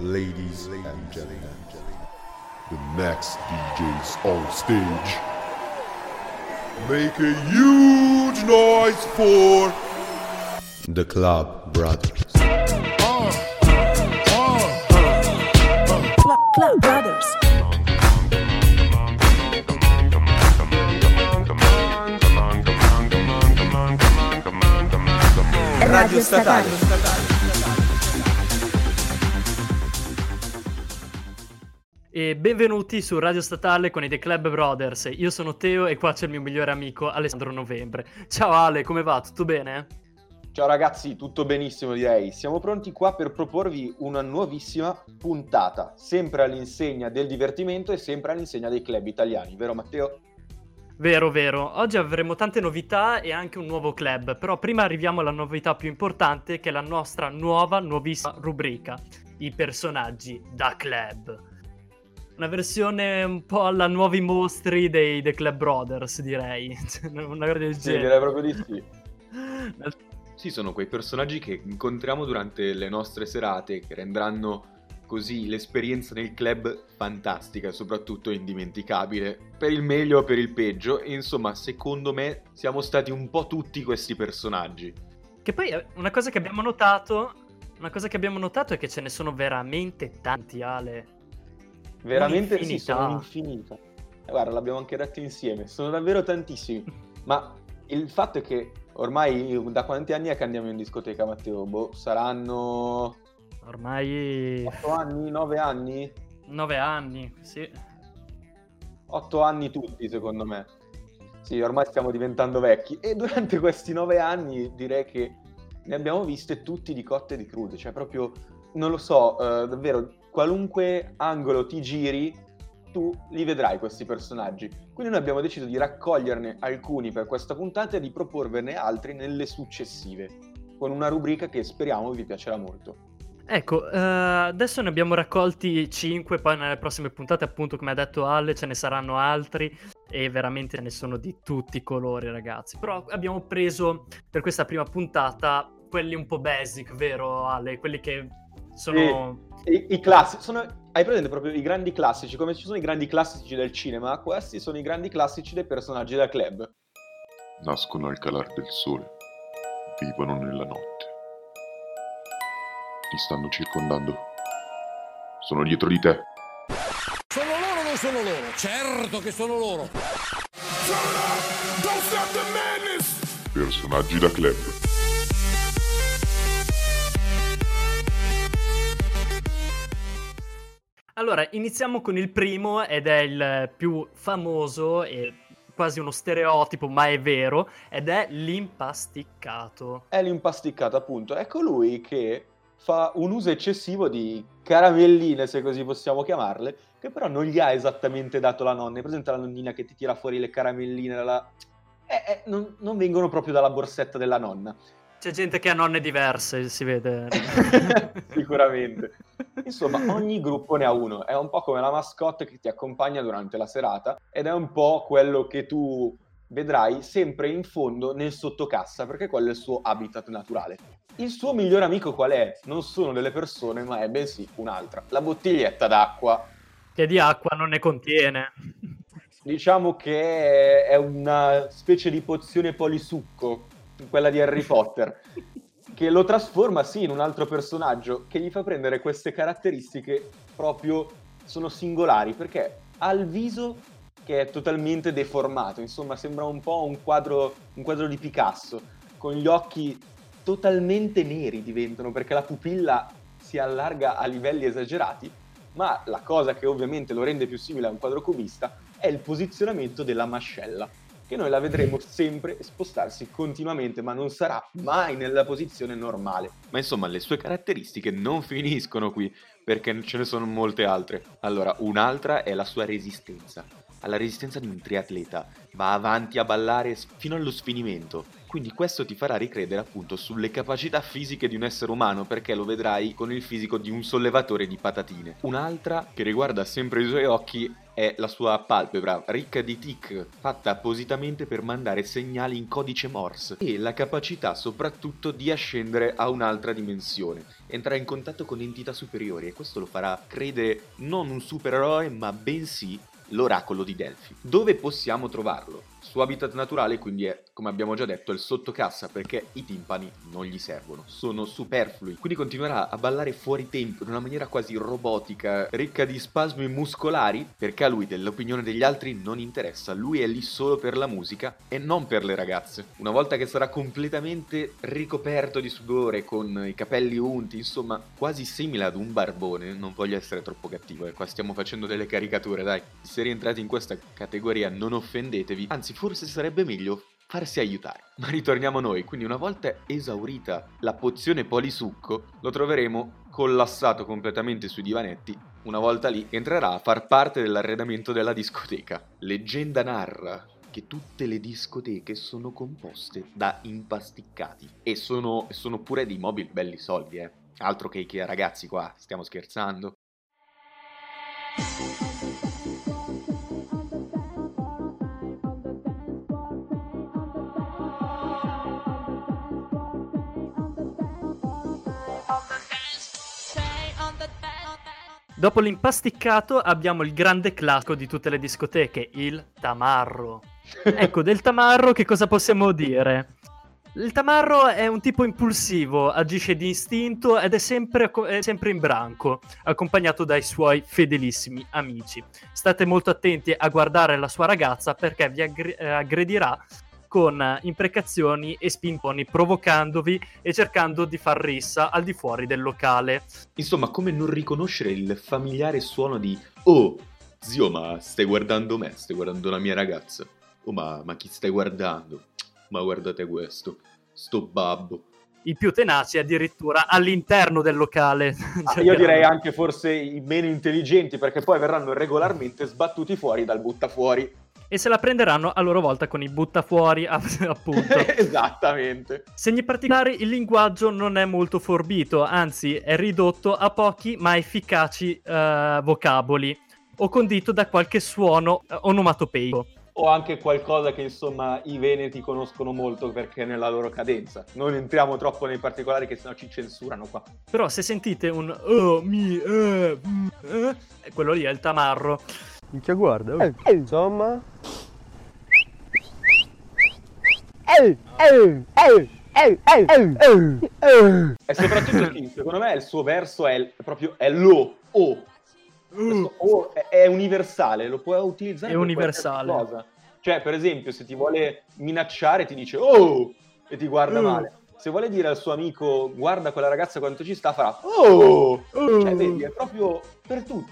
Ladies and gentlemen, the next DJ's on stage. Make a huge noise for the Club Brothers. Club, Club Brothers. Radio Statale. E benvenuti su Radio Statale con i The Club Brothers. Io sono Teo e qua c'è il mio migliore amico Alessandro Novembre. Ciao Ale, come va? Tutto bene? Ciao ragazzi, tutto benissimo direi. Siamo pronti qua per proporvi una nuovissima puntata, sempre all'insegna del divertimento e sempre all'insegna dei club italiani, vero Matteo? Vero, vero. Oggi avremo tante novità e anche un nuovo club, però prima arriviamo alla novità più importante che è la nostra nuova, nuovissima rubrica, i personaggi da club. Una versione un po' alla nuovi mostri dei The Club Brothers, direi. Una cosa del Sì, direi proprio di sì. Sì, sono quei personaggi che incontriamo durante le nostre serate che renderanno così l'esperienza nel club fantastica, soprattutto indimenticabile, per il meglio o per il peggio. E insomma, secondo me siamo stati un po' tutti questi personaggi. Che poi eh, una cosa che abbiamo notato, una cosa che abbiamo notato è che ce ne sono veramente tanti, Ale. Veramente sì, Un'infinità. sono un'infinita. Eh, guarda, l'abbiamo anche detto insieme, sono davvero tantissimi. Ma il fatto è che ormai da quanti anni è che andiamo in discoteca, Matteo? Boh, saranno Ormai 8 anni, 9 anni? nove anni, sì. 8 anni tutti, secondo me. Sì, ormai stiamo diventando vecchi. E durante questi 9 anni direi che ne abbiamo viste tutti di cotte e di crude. Cioè, proprio, non lo so, eh, davvero, qualunque angolo ti giri, tu li vedrai questi personaggi. Quindi noi abbiamo deciso di raccoglierne alcuni per questa puntata e di proporverne altri nelle successive, con una rubrica che speriamo vi piacerà molto. Ecco, eh, adesso ne abbiamo raccolti 5, poi nelle prossime puntate, appunto, come ha detto Ale, ce ne saranno altri e veramente ce ne sono di tutti i colori, ragazzi. Però abbiamo preso per questa prima puntata quelli un po' basic, vero Ale? Quelli che sono... I, i classici sono, hai presente proprio i grandi classici, come ci sono i grandi classici del cinema, questi sono i grandi classici dei personaggi da club. Nascono al calar del sole, vivono nella notte. Ti stanno circondando. Sono dietro di te. Sono loro o non sono loro? Certo che sono loro. Personaggi da club. Allora, iniziamo con il primo ed è il più famoso e quasi uno stereotipo, ma è vero, ed è l'impasticcato. È l'impasticcato, appunto. È colui che fa un uso eccessivo di caramelline, se così possiamo chiamarle, che però non gli ha esattamente dato la nonna. È presente la nonnina che ti tira fuori le caramelline dalla... Eh, eh, non, non vengono proprio dalla borsetta della nonna. C'è gente che ha nonne diverse, si vede. Sicuramente. Insomma, ogni gruppo ne ha uno. È un po' come la mascotte che ti accompagna durante la serata ed è un po' quello che tu vedrai sempre in fondo nel sottocassa, perché quello è il suo habitat naturale. Il suo migliore amico qual è? Non sono delle persone, ma è bensì un'altra. La bottiglietta d'acqua. che di acqua non ne contiene. Diciamo che è una specie di pozione polisucco, quella di Harry Potter, che lo trasforma sì in un altro personaggio che gli fa prendere queste caratteristiche proprio sono singolari perché ha il viso che è totalmente deformato, insomma sembra un po' un quadro, un quadro di Picasso, con gli occhi totalmente neri diventano perché la pupilla si allarga a livelli esagerati, ma la cosa che ovviamente lo rende più simile a un quadro cubista è il posizionamento della mascella, che noi la vedremo sempre spostarsi continuamente, ma non sarà mai nella posizione normale. Ma insomma, le sue caratteristiche non finiscono qui, perché ce ne sono molte altre. Allora, un'altra è la sua resistenza. Ha la resistenza di un triatleta, va avanti a ballare fino allo sfinimento. Quindi questo ti farà ricredere appunto sulle capacità fisiche di un essere umano, perché lo vedrai con il fisico di un sollevatore di patatine. Un'altra, che riguarda sempre i suoi occhi, è la sua palpebra ricca di tic, fatta appositamente per mandare segnali in codice Morse e la capacità soprattutto di ascendere a un'altra dimensione, entrare in contatto con entità superiori e questo lo farà credere non un supereroe ma bensì l'oracolo di Delphi. Dove possiamo trovarlo? Suo habitat naturale quindi è, come abbiamo già detto, il sottocassa perché i timpani non gli servono, sono superflui. Quindi continuerà a ballare fuori tempo in una maniera quasi robotica, ricca di spasmi muscolari, perché a lui dell'opinione degli altri non interessa, lui è lì solo per la musica e non per le ragazze. Una volta che sarà completamente ricoperto di sudore, con i capelli unti, insomma, quasi simile ad un barbone, non voglio essere troppo cattivo, eh, qua stiamo facendo delle caricature, dai. Se rientrate in questa categoria non offendetevi, anzi forse sarebbe meglio farsi aiutare. Ma ritorniamo a noi, quindi una volta esaurita la pozione polisucco, lo troveremo collassato completamente sui divanetti. Una volta lì entrerà a far parte dell'arredamento della discoteca. Leggenda narra che tutte le discoteche sono composte da impasticcati e sono, sono pure dei mobili belli soldi, eh. Altro che Ikea ragazzi qua, stiamo scherzando. Dopo l'impasticcato abbiamo il grande classico di tutte le discoteche, il tamarro. Ecco, del tamarro che cosa possiamo dire? Il tamarro è un tipo impulsivo, agisce di istinto ed è sempre, è sempre, in branco, accompagnato dai suoi fedelissimi amici. State molto attenti a guardare la sua ragazza perché vi eh, aggredirà con imprecazioni e spimponi, provocandovi e cercando di far rissa al di fuori del locale. Insomma, come non riconoscere il familiare suono di Oh, zio, ma stai guardando me? Stai guardando la mia ragazza? Oh, ma, ma chi stai guardando? Ma guardate questo, sto babbo. I più tenaci addirittura all'interno del locale. Ah, io direi anche forse i meno intelligenti perché poi verranno regolarmente sbattuti fuori dal buttafuori e se la prenderanno a loro volta con i buttafuori, appunto. Esattamente. Segni particolari, il linguaggio non è molto forbito, anzi è ridotto a pochi ma efficaci uh, vocaboli, o condito da qualche suono uh, onomatopeico. O anche qualcosa che insomma i veneti conoscono molto perché è nella loro cadenza. Non entriamo troppo nei particolari che sennò ci censurano qua. Però se sentite un oh, mi, eh, mm, eh, quello lì è il tamarro. Minchia guarda, oh. eh, insomma. Eh, eh, eh, eh, eh, eh, eh. E soprattutto sì, secondo me il suo verso è il- proprio è lo, o. Questo o è, è universale, lo puoi utilizzare È per universale. qualsiasi cosa. Cioè, per esempio, se ti vuole minacciare ti dice oh e ti guarda Oh. male. Se vuole dire al suo amico guarda quella ragazza quanto ci sta, farà oh. Cioè, vedi, è proprio per tutti.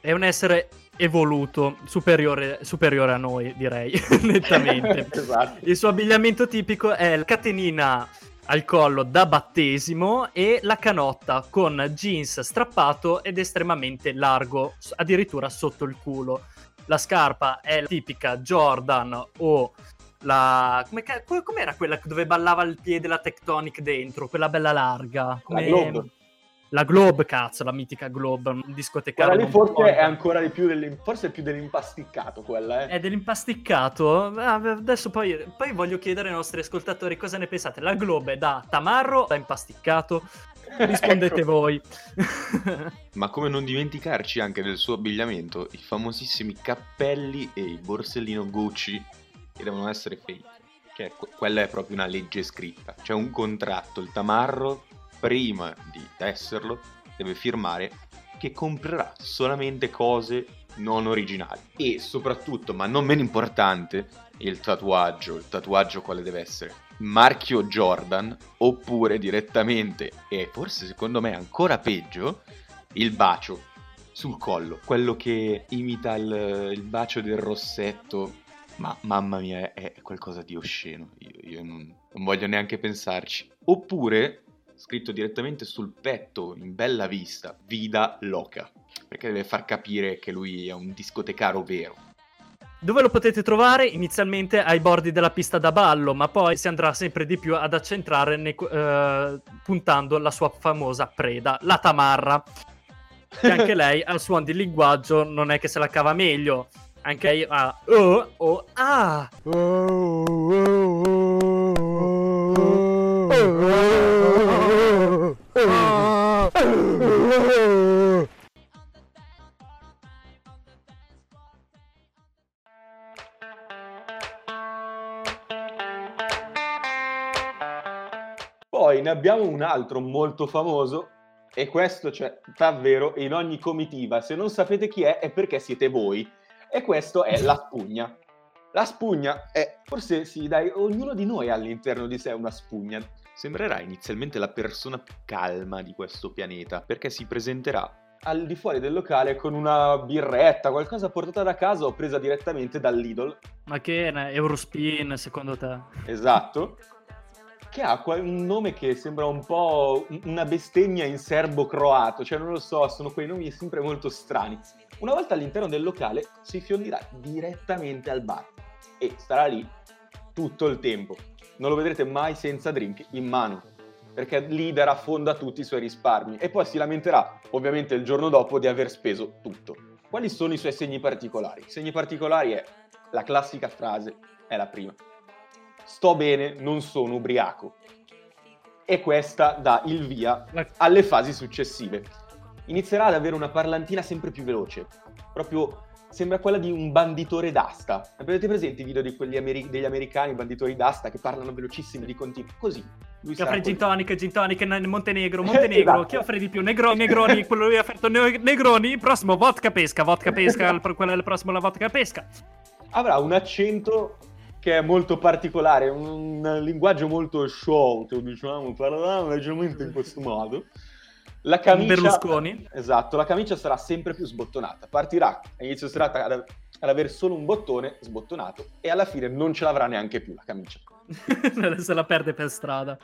È un essere evoluto, superiore, superiore a noi, direi, nettamente. esatto. Il suo abbigliamento tipico è la catenina al collo da battesimo e la canotta con jeans strappato ed estremamente largo, addirittura sotto il culo. La scarpa è la tipica Jordan o la... Come com'era quella dove ballava il piede la Tectonic dentro? Quella bella larga. Come... Globe. La Globe, cazzo, la mitica Globe, un discotecario. Quella lì forse è ancora di più dell'im- forse è più dell'impasticcato quella, eh. È dell'impasticcato. Ah, Adesso poi, poi voglio chiedere ai nostri ascoltatori cosa ne pensate. La Globe è da tamarro, da impasticcato? Rispondete Ecco. voi. Ma come non dimenticarci anche del suo abbigliamento, i famosissimi cappelli e il borsellino Gucci che devono essere fake. Che que- quella è proprio una legge scritta. C'è un contratto, il tamarro, prima di esserlo, deve firmare che comprerà solamente cose non originali. E soprattutto, ma non meno importante, il tatuaggio. Il tatuaggio quale deve essere? Marchio Jordan, oppure direttamente, e forse secondo me ancora peggio, il bacio sul collo, quello che imita il, il bacio del rossetto. Ma mamma mia, è, qualcosa di osceno. Io, io non, non voglio neanche pensarci. Oppure, scritto direttamente sul petto, in bella vista, Vida Loca. Perché deve far capire che lui è un discotecaro vero. Dove lo potete trovare? Inizialmente ai bordi della pista da ballo, ma poi si andrà sempre di più ad accentrare nei- eh, puntando la sua famosa preda, la tamarra. che anche lei al suon di linguaggio non è che se la cava meglio. Anche lei ha oh o ah. Poi ne abbiamo un altro molto famoso e questo c'è davvero in ogni comitiva. Se non sapete chi è è perché siete voi. E questo è la spugna. La spugna è, forse sì, dai, ognuno di noi ha all'interno di sé una spugna. Sembrerà inizialmente la persona più calma di questo pianeta, perché si presenterà Al di fuori del locale con una birretta, qualcosa portata da casa o presa direttamente dall'Idol. Ma che è Eurospin secondo te? Esatto. Che ha un nome che sembra un po' un- una bestemmia in serbo-croato, cioè non lo so, sono quei nomi sempre molto strani. Una volta all'interno del locale si fiondirà direttamente al bar e starà lì tutto il tempo. Non lo vedrete mai senza drink in mano, perché lì darà fondo tutti i suoi risparmi e poi si lamenterà, ovviamente il giorno dopo, di aver speso tutto. Quali sono i suoi segni particolari? I segni particolari è la classica frase, è la prima. Sto bene, non sono ubriaco. E questa dà il via alle fasi successive. Inizierà ad avere una parlantina sempre più veloce, proprio sembra quella di un banditore d'asta. Avete presente i video di quelli ameri- degli americani banditori d'asta che parlano velocissimi di continuo? Così. Lui sarà offre gin tonic, gin tonic, Montenegro, Montenegro. Esatto. Chi offre di più? Negroni, Negroni, quello lui ha offerto ne- Negroni. Prossimo, vodka pesca, vodka pesca, il pro- quello è il prossimo la vodka pesca. Avrà un accento che è molto particolare, un, un linguaggio molto sciolto, diciamo, parlerà leggermente in questo modo. La camicia... Berlusconi. Esatto, la camicia sarà sempre più sbottonata. Partirà a inizio serata ad, ad avere solo un bottone sbottonato e alla fine non ce l'avrà neanche più la camicia. Se la perde per strada.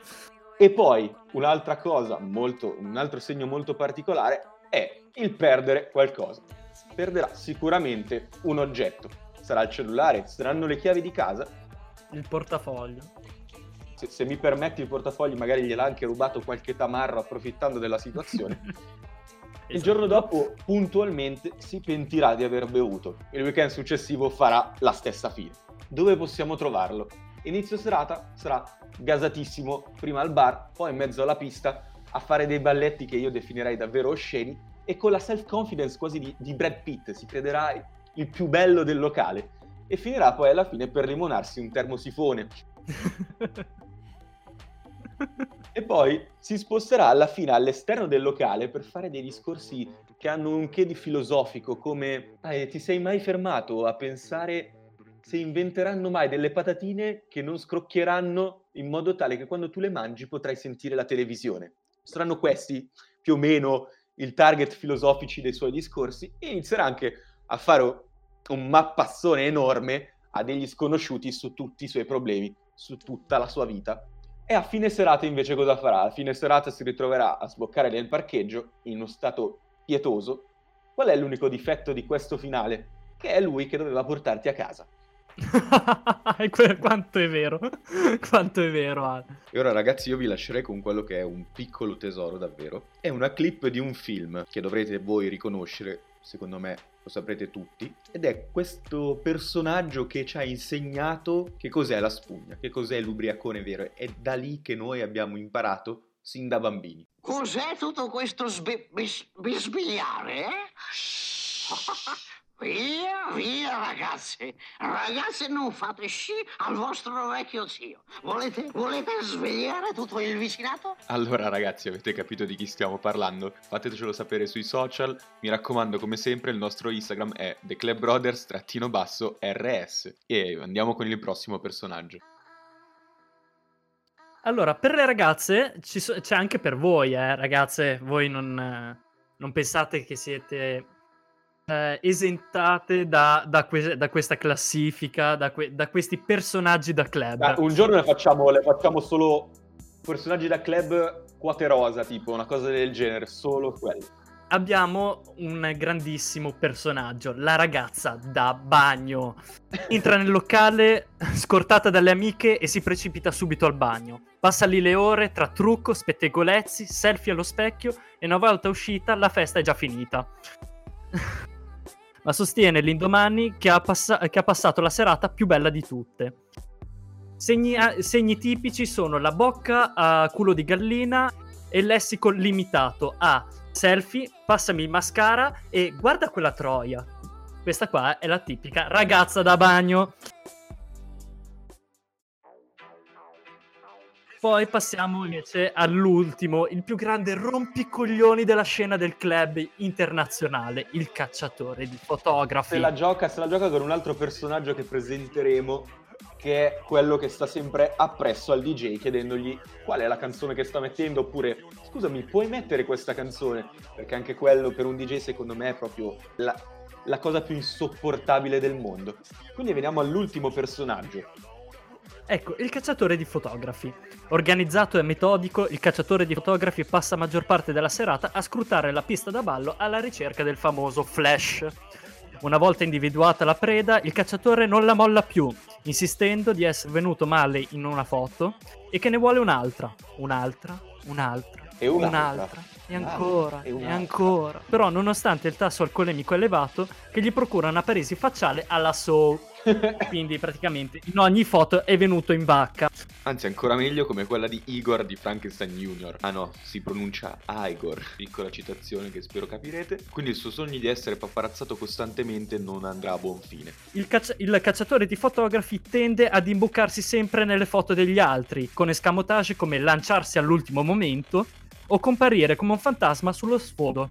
E poi un'altra cosa, molto, un altro segno molto particolare è il perdere qualcosa. Perderà sicuramente un oggetto. Sarà il cellulare, saranno le chiavi di casa. Il portafoglio. Se, se mi permetti il portafogli, magari gliel'ha anche rubato qualche tamarro approfittando della situazione. Il Esatto. giorno dopo, puntualmente, si pentirà di aver bevuto. Il weekend successivo farà la stessa fine. Dove possiamo trovarlo? Inizio serata sarà gasatissimo, prima al bar, poi in mezzo alla pista, a fare dei balletti che io definirei davvero osceni, e con la self-confidence quasi di, di Brad Pitt, si crederà il più bello del locale. E finirà poi alla fine per limonarsi un termosifone. E poi si sposterà alla fine all'esterno del locale per fare dei discorsi che hanno un che di filosofico, come "Ah, ti sei mai fermato a pensare se inventeranno mai delle patatine che non scrocchieranno in modo tale che quando tu le mangi potrai sentire la televisione. Saranno questi più o meno il target filosofici dei suoi discorsi e inizierà anche a fare un mappazzone enorme a degli sconosciuti su tutti i suoi problemi, su tutta la sua vita. E a fine serata invece cosa farà? A fine serata si ritroverà a sboccare nel parcheggio in uno stato pietoso. Qual è l'unico difetto di questo finale? Che è lui che doveva portarti a casa. Quanto è vero? Quanto è vero, Ale. E ora ragazzi io vi lascerei con quello che è un piccolo tesoro davvero. È una clip di un film che dovrete voi riconoscere, secondo me lo saprete tutti. Ed è questo personaggio che ci ha insegnato che cos'è la spugna, che cos'è l'ubriacone vero. È da lì che noi abbiamo imparato sin da bambini. Cos'è tutto questo sbi- bis- bisbigliare? eh? Via, via ragazzi. Ragazzi non fate sci al vostro vecchio zio. Volete, volete svegliare tutto il vicinato? Allora ragazzi avete capito di chi stiamo parlando? Fatecelo sapere sui social. Mi raccomando come sempre il nostro Instagram è theclubbrothers-rs. E andiamo con il prossimo personaggio. Allora, per le ragazze, ci so- c'è anche per voi, eh, ragazze, voi non, eh, non pensate che siete eh, esentate da, da que- da questa classifica, da, que- da questi personaggi da club. Dai, un giorno le facciamo, le facciamo solo personaggi da club quote rosa, tipo una cosa del genere, solo quelli. abbiamo un grandissimo personaggio, la ragazza da bagno. Entra nel locale scortata dalle amiche e si precipita subito al bagno. Passa lì le ore tra trucco, spettegolezzi, selfie allo specchio e una volta uscita la festa è già finita. Ma sostiene l'indomani che ha, passa- che ha passato la serata più bella di tutte. Segni, a- segni tipici sono la bocca a culo di gallina e lessico limitato a selfie, passami il mascara e guarda quella troia. Questa qua è la tipica ragazza da bagno. Poi passiamo invece all'ultimo, il più grande rompicoglioni della scena del club internazionale, il cacciatore di fotografi. Se la, gioca, se la gioca con un altro personaggio che presenteremo, che è quello che sta sempre appresso al DJ chiedendogli qual è la canzone che sta mettendo, oppure scusami, puoi mettere questa canzone? Perché anche quello per un DJ secondo me è proprio la, la cosa più insopportabile del mondo. Quindi veniamo all'ultimo personaggio. Ecco, il cacciatore di fotografi. Organizzato e metodico, il cacciatore di fotografi passa maggior parte della serata a scrutare la pista da ballo alla ricerca del famoso flash. Una volta individuata la preda, il cacciatore non la molla più, insistendo di essere venuto male in una foto e che ne vuole un'altra, un'altra, un'altra, E un'altra. un'altra, e ancora, E e, ancora. Però, nonostante il tasso alcolemico elevato, che gli procura una paresi facciale alla Soul. Quindi, praticamente, in ogni foto è venuto in vacca. Anzi, ancora meglio come quella di Igor di Frankenstein Jr. Ah no, si pronuncia Igor. Piccola citazione che spero capirete. Quindi il suo sogno di essere paparazzato costantemente non andrà a buon fine. Il, caccia- il cacciatore di fotografi tende ad imbucarsi sempre nelle foto degli altri, con escamotage come lanciarsi all'ultimo momento o comparire come un fantasma sullo sfondo.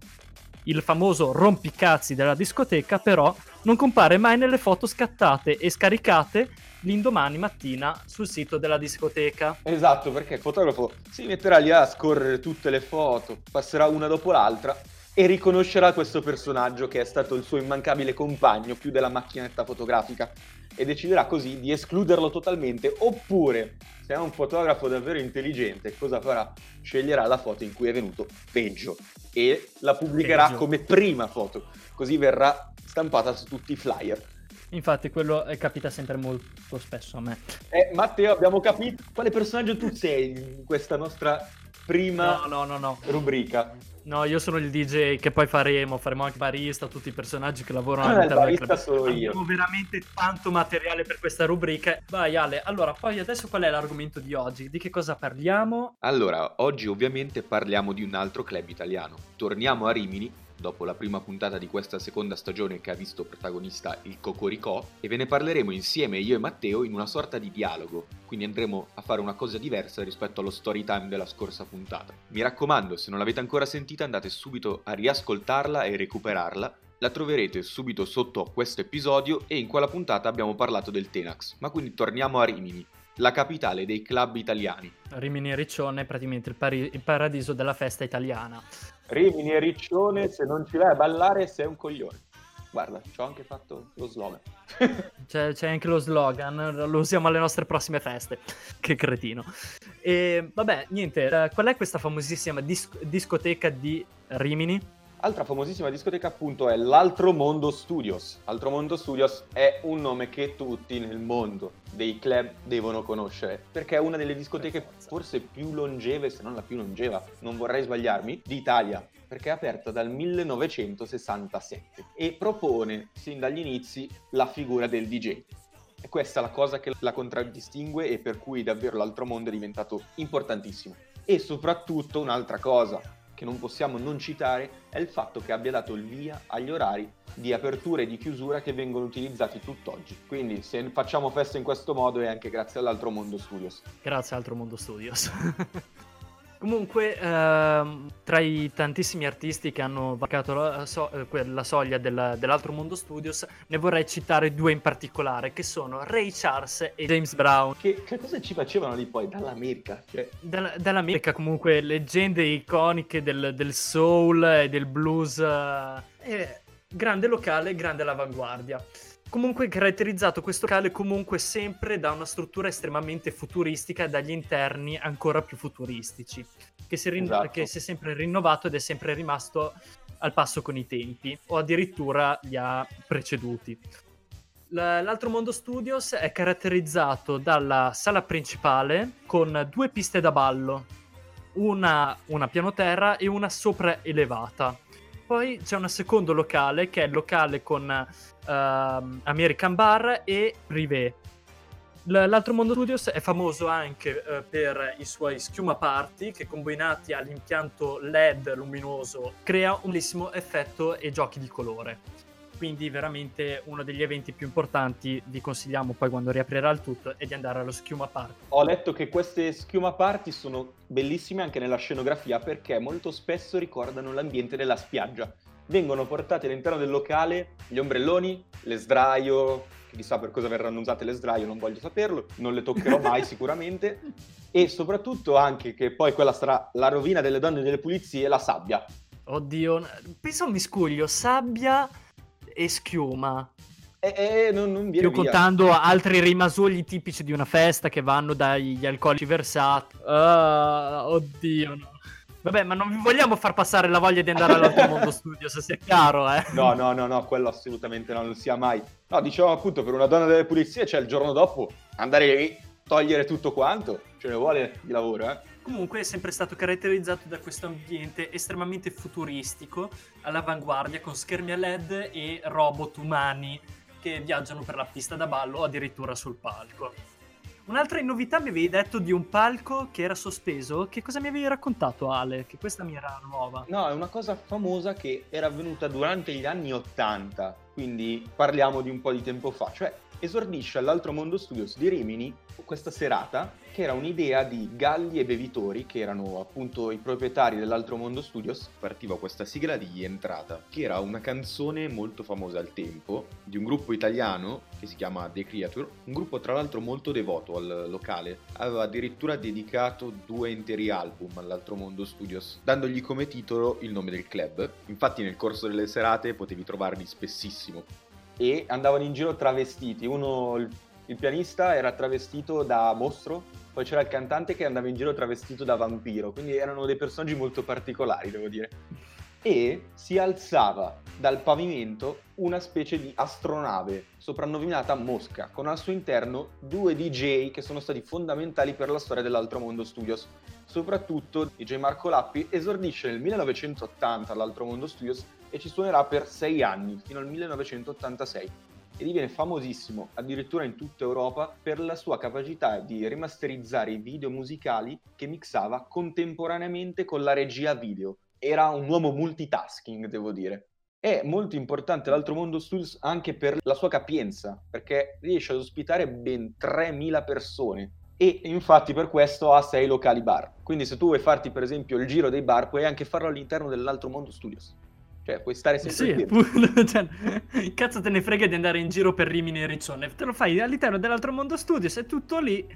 Il famoso rompicazzi della discoteca, però, non compare mai nelle foto scattate e scaricate l'indomani mattina sul sito della discoteca. Esatto, perché il fotografo si metterà lì a scorrere tutte le foto, passerà una dopo l'altra e riconoscerà questo personaggio che è stato il suo immancabile compagno più della macchinetta fotografica e deciderà così di escluderlo totalmente oppure se è un fotografo davvero intelligente cosa farà? Sceglierà la foto in cui è venuto peggio e la pubblicherà Peggio. come prima foto, così verrà stampata su tutti i flyer. Infatti, quello eh, capita sempre molto spesso a me. Eh, Matteo, abbiamo capito quale personaggio tu sei in questa nostra prima No, no, no, no. rubrica. No, io sono il DJ che poi faremo, faremo anche barista, tutti i personaggi che lavorano Ah, all'interno del barista club. sono io. Abbiamo veramente tanto materiale per questa rubrica. Vai Ale, allora, poi adesso qual è l'argomento di oggi? Di che cosa parliamo? Allora, oggi ovviamente parliamo di un altro club italiano. Torniamo a Rimini, dopo la prima puntata di questa seconda stagione che ha visto protagonista il Cocoricò, e ve ne parleremo insieme io e Matteo in una sorta di dialogo, quindi andremo a fare una cosa diversa rispetto allo story time della scorsa puntata. Mi raccomando, se non l'avete ancora sentita andate subito a riascoltarla e recuperarla, la troverete subito sotto a questo episodio e in quella puntata abbiamo parlato del Tenax, ma quindi torniamo a Rimini, la capitale dei club italiani. Rimini e Riccione è praticamente il, pari- il paradiso della festa italiana. Rimini e Riccione, se non ci vai a ballare sei un coglione. Guarda, ci ho anche fatto lo slogan. C'è, c'è anche lo slogan, lo usiamo alle nostre prossime feste. Che cretino. E vabbè, niente, eh, qual è questa famosissima dis- discoteca di Rimini? Altra famosissima discoteca appunto è l'Altro Mondo Studios. Altro Mondo Studios è un nome che tutti nel mondo dei club devono conoscere, perché è una delle discoteche forse più longeve, se non la più longeva, non vorrei sbagliarmi, d'Italia, perché è aperta dal 1967 e propone sin dagli inizi la figura del DJ. E questa è la cosa che la contraddistingue e per cui davvero l'altro mondo è diventato importantissimo. E soprattutto un'altra cosa che non possiamo non citare è il fatto che abbia dato il via agli orari di apertura e di chiusura che vengono utilizzati tutt'oggi. Quindi se facciamo festa in questo modo è anche grazie all'altro mondo studios. Grazie Altro Mondo Studios. Comunque, ehm, tra i tantissimi artisti che hanno varcato la, so- eh, la soglia della- dell'Altro Mondo Studios, ne vorrei citare due in particolare, che sono Ray Charles e James Brown. Che, che cosa ci facevano lì poi dall'America? Cioè, Dalla- dall'America, comunque, leggende iconiche del, del soul e del blues. eh, grande locale, grande all'avanguardia. Comunque caratterizzato questo locale comunque sempre da una struttura estremamente futuristica e dagli interni ancora più futuristici, che si, rin- Esatto. che si è sempre rinnovato ed è sempre rimasto al passo con i tempi o addirittura li ha preceduti. L'altro mondo studios è caratterizzato dalla sala principale con due piste da ballo, una, una piano terra e una sopra elevata. Poi c'è un secondo locale che è il locale con ehm, American Bar e Privé. L- L'altro mondo studios è famoso anche eh, per i suoi schiuma party che combinati all'impianto LED luminoso crea un bellissimo effetto e giochi di colore quindi veramente uno degli eventi più importanti vi consigliamo poi quando riaprirà il tutto è di andare allo Schiuma Park Ho letto che queste schiuma party sono bellissime anche nella scenografia perché molto spesso ricordano l'ambiente della spiaggia. Vengono portati all'interno del locale gli ombrelloni, le sdraio, chissà per cosa verranno usate le sdraio, non voglio saperlo, non le toccherò mai sicuramente, e soprattutto anche che poi quella sarà la rovina delle donne delle pulizie, la sabbia. oddio penso a un miscuglio sabbia e schiuma E, e non, non viene più via. contando altri rimasugli tipici di una festa che vanno dagli alcolici versati Ah, oddio no. Vabbè ma non vi vogliamo far passare la voglia di andare all'altro mondo studio se sia chiaro eh No, no, no, no, quello assolutamente no, non sia mai. No, diciamo appunto per una donna delle pulizie, cioè il giorno dopo andare lì, togliere tutto quanto, ce ne vuole di lavoro, eh. Comunque è sempre stato caratterizzato da questo ambiente estremamente futuristico, all'avanguardia, con schermi a LED e robot umani che viaggiano per la pista da ballo o addirittura sul palco. Un'altra novità mi avevi detto di un palco che era sospeso. Che cosa mi avevi raccontato, Ale? Che questa mi era nuova. No, è una cosa famosa che era avvenuta durante gli anni 80, quindi parliamo di un po' di tempo fa, cioè esordisce all'Altro Mondo Studios di Rimini questa serata che era un'idea di Galli e Bevitori, che erano appunto i proprietari dell'Altro Mondo Studios. Partiva questa sigla di Entrata, che era una canzone molto famosa al tempo, di un gruppo italiano che si chiama The Creature, un gruppo tra l'altro molto devoto al locale. Aveva addirittura dedicato due interi album all'Altro Mondo Studios, dandogli come titolo il nome del club. Infatti nel corso delle serate potevi trovarli spessissimo. E andavano in giro travestiti. Uno, il, il pianista, era travestito da mostro, poi c'era il cantante che andava in giro travestito da vampiro, quindi erano dei personaggi molto particolari, devo dire. E si alzava dal pavimento una specie di astronave soprannominata Mosca, con al suo interno due DJ che sono stati fondamentali per la storia dell'Altro Mondo Studios. Soprattutto DJ Marco Lappi esordisce nel 1980 all'Altro Mondo Studios e ci suonerà per sei anni, fino al 1986 e diviene famosissimo addirittura in tutta Europa per la sua capacità di rimasterizzare i video musicali che mixava contemporaneamente con la regia video. Era un uomo multitasking, devo dire. È molto importante l'Altro Mondo Studios anche per la sua capienza, perché riesce ad ospitare ben 3.000 persone e infatti per questo ha 6 locali bar. Quindi se tu vuoi farti per esempio il giro dei bar, puoi anche farlo all'interno dell'Altro Mondo Studios. Cioè, puoi stare sempre Sì, cioè, cazzo te ne frega di andare in giro per Rimini e Riccione. Te lo fai all'interno dell'altro mondo studio, sei tutto lì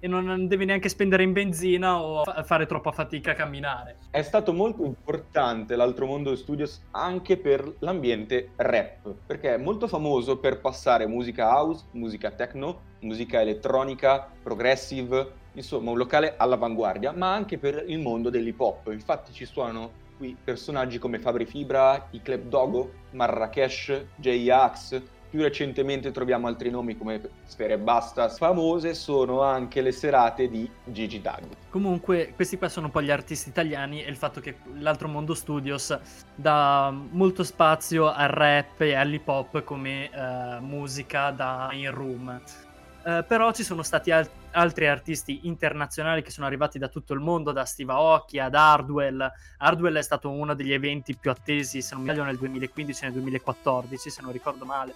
e non devi neanche spendere in benzina o fa- fare troppa fatica a camminare. È stato molto importante l'Altro Mondo Studios anche per l'ambiente rap, perché è molto famoso per passare musica house, musica techno, musica elettronica, progressive, insomma un locale all'avanguardia, ma anche per il mondo dell'hip hop. Infatti ci suonano qui personaggi come Fabri Fibra, i Club Dogo, Marrakesh, J-Ax, più recentemente troviamo altri nomi come Sfere e Basta. Famose sono anche le serate di Gigi Dag. Comunque, questi qua sono un po' gli artisti italiani e il fatto che l'altro mondo studios dà molto spazio al rap e all'hip hop come eh, musica da in room. Eh, però ci sono stati al- altri artisti internazionali che sono arrivati da tutto il mondo, da Steve Aoki ad Hardwell. Hardwell è stato uno degli eventi più attesi, se non mi sbaglio, nel 2015 e nel 2014, se non ricordo male.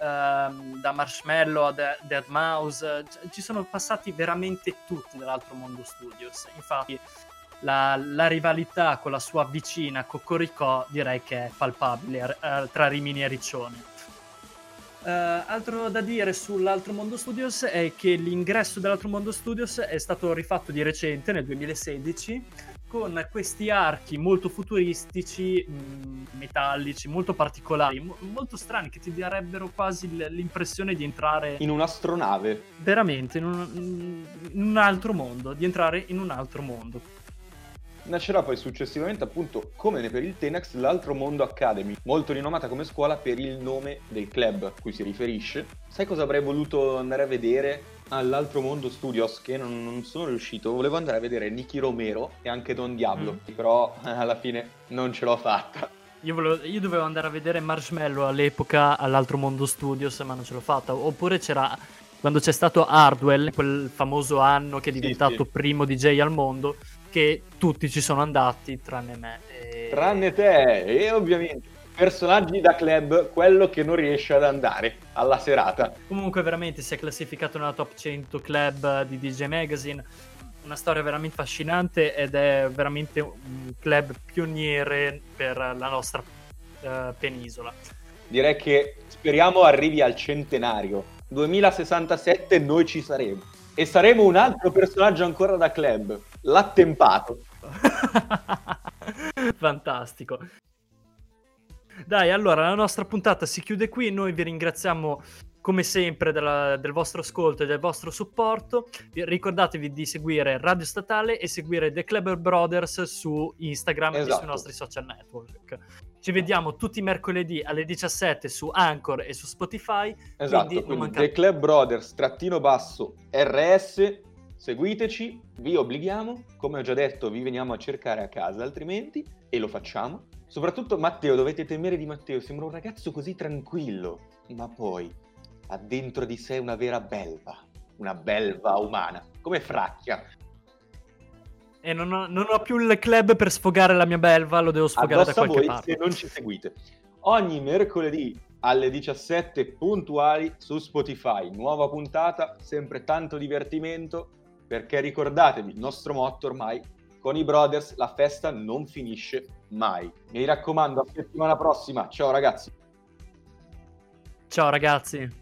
Ehm, da Marshmallow a De- Dead Mouse, c- ci sono passati veramente tutti dall'altro mondo studios. Infatti, la, la rivalità con la sua vicina Coccoricò direi che è palpabile eh, tra Rimini e Riccione. Eh, altro da dire sull'Altro Mondo Studios è che l'ingresso dell'Altro Mondo Studios è stato rifatto di recente, nel 2016, con questi archi molto futuristici, mh, metallici, molto particolari, mo- molto strani, che ti darebbero quasi l- l'impressione di entrare In un'astronave. veramente in un, in un altro mondo, di entrare in un altro mondo. Nascerà poi successivamente, appunto, come per il Tenax, l'Altro Mondo Academy, molto rinomata come scuola per il nome del club a cui si riferisce. Sai cosa avrei voluto andare a vedere all'Altro Mondo Studios che non, non sono riuscito? Volevo andare a vedere Nicky Romero e anche Don Diablo, però eh, alla fine non ce l'ho fatta. Io, volevo- io dovevo andare a vedere Marshmallow all'epoca all'Altro Mondo Studios, ma non ce l'ho fatta. Oppure c'era quando c'è stato Hardwell, quel famoso anno che è Sì, diventato sì. primo DJ al mondo, che tutti ci sono andati tranne me. E- Tranne te, e ovviamente personaggi da club, quello che non riesce ad andare alla serata. Comunque veramente si è classificato nella top 100 club di DJ Magazine. Una storia veramente affascinante ed è veramente un club pioniere per la nostra eh, penisola. Direi che speriamo arrivi al centenario. 2067 noi ci saremo. E saremo un altro personaggio ancora da club, l'attempato. Fantastico. Dai, allora la nostra puntata si chiude qui. Noi vi ringraziamo come sempre della- del vostro ascolto e del vostro supporto. Vi- Ricordatevi di seguire Radio Statale e seguire The Clever Brothers su Instagram e Esatto. sui nostri social network. Ci vediamo tutti i mercoledì alle 17 su Anchor e su Spotify. Esatto, Quindi quindi mancate- The Club Brothers, trattino basso, RS, seguiteci, vi obblighiamo, come ho già detto vi veniamo a cercare a casa altrimenti, e lo facciamo. Soprattutto Matteo, dovete temere di Matteo, sembra un ragazzo così tranquillo, ma poi ha dentro di sé una vera belva, una belva umana, come Fracchia. E non ho, non ho più il club per sfogare la mia belva, lo devo sfogare Addosso da qualche voi parte. se non ci seguite. Ogni mercoledì alle 17 puntuali su Spotify. Nuova puntata, sempre tanto divertimento, perché ricordatevi, il nostro motto ormai, con i brothers la festa non finisce mai. Mi raccomando, a settimana prossima. Ciao ragazzi. Ciao ragazzi.